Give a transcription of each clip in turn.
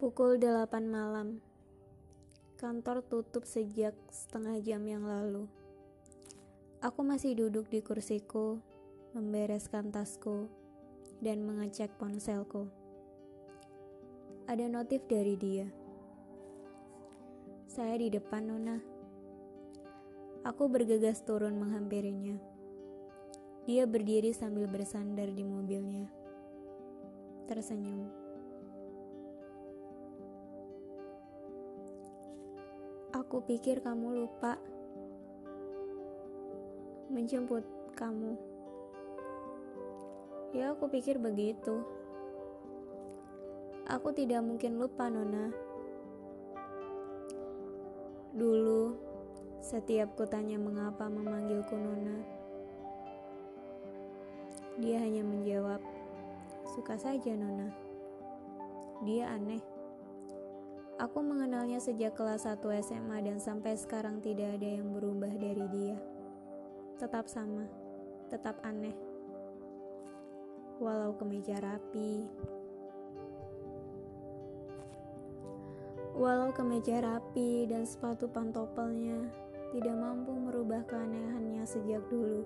Pukul 8 malam. Kantor tutup sejak setengah jam yang lalu. Aku masih duduk di kursiku, membereskan tasku, dan mengecek ponselku. Ada notif dari dia. Saya di depan, Nona. Aku bergegas turun menghampirinya. Dia berdiri sambil bersandar di mobilnya. Tersenyum. Aku pikir kamu lupa menjemput kamu. Ya, aku pikir begitu. Aku tidak mungkin lupa, Nona. Dulu, setiap kutanya mengapa memanggilku Nona, dia hanya menjawab, "Suka saja, Nona." Dia aneh. Aku mengenalnya sejak kelas 1 SMA dan sampai sekarang tidak ada yang berubah dari dia. Tetap sama, tetap aneh. Walau kemeja rapi, walau kemeja rapi dan sepatu pantopelnya tidak mampu merubah keanehannya sejak dulu.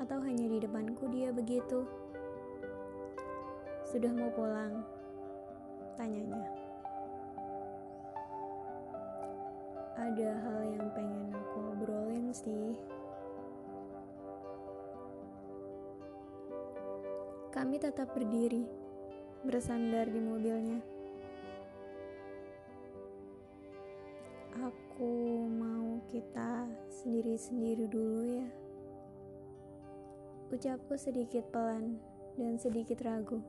Atau hanya di depanku dia begitu. Sudah mau pulang? Tanyanya. Ada hal yang pengen aku obrolin sih. Kami tetap berdiri, bersandar di mobilnya. Aku mau kita sendiri-sendiri dulu ya. Ucapku sedikit pelan dan sedikit ragu.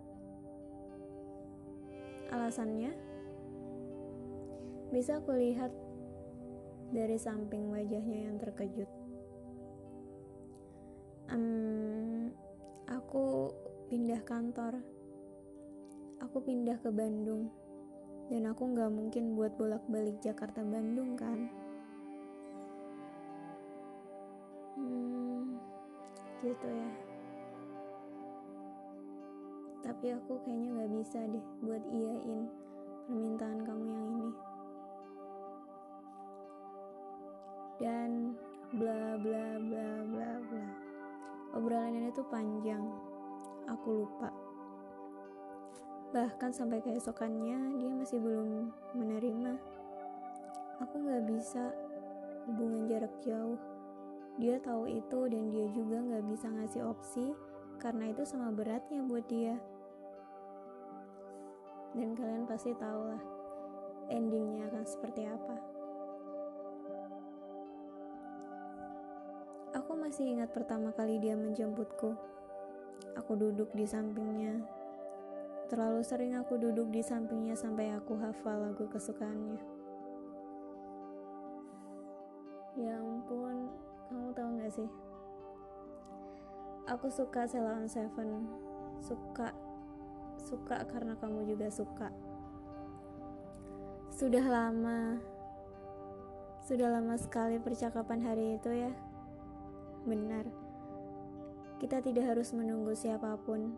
Alasannya, bisa kulihat dari samping wajahnya yang terkejut. Um, aku pindah kantor. Aku pindah ke Bandung. Dan aku nggak mungkin buat bolak-balik Jakarta Bandung kan. Hmm, gitu ya. Tapi aku kayaknya nggak bisa deh buat iyain permintaan kamu yang ini. Dan bla bla bla bla bla. Obrolan ini tuh panjang. Aku lupa. Bahkan sampai keesokannya dia masih belum menerima. Aku nggak bisa hubungan jarak jauh. Dia tahu itu dan dia juga nggak bisa ngasih opsi karena itu sama beratnya buat dia. Dan kalian pasti tahu lah endingnya akan seperti apa Aku masih ingat pertama kali dia menjemputku. Aku duduk di sampingnya. Terlalu sering aku duduk di sampingnya sampai aku hafal lagu kesukaannya. Ya ampun, kamu tahu gak sih? Aku suka Sela on Seven. Suka, suka karena kamu juga suka. Sudah lama, sudah lama sekali percakapan hari itu ya. Benar, kita tidak harus menunggu siapa pun.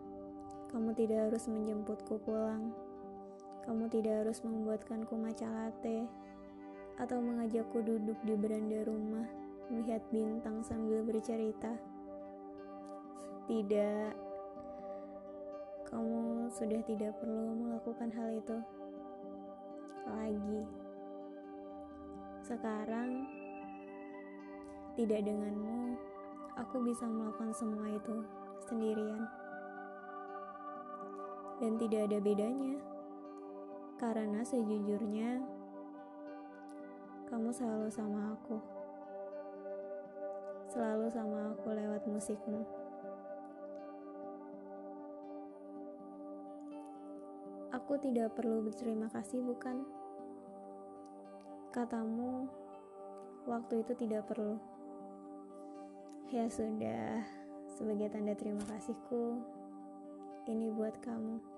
Kamu tidak harus menjemputku pulang. Kamu tidak harus membuatkanku maca latte atau mengajakku duduk di beranda rumah melihat bintang sambil bercerita. Tidak, kamu sudah tidak perlu melakukan hal itu lagi. Sekarang, tidak denganmu aku bisa melakukan semua itu sendirian. Dan tidak ada bedanya, karena sejujurnya kamu selalu sama aku. Selalu sama aku lewat musikmu. Aku tidak perlu berterima kasih, bukan? Katamu, waktu itu tidak perlu. Ya sudah, sebagai tanda terima kasihku, ini buat kamu.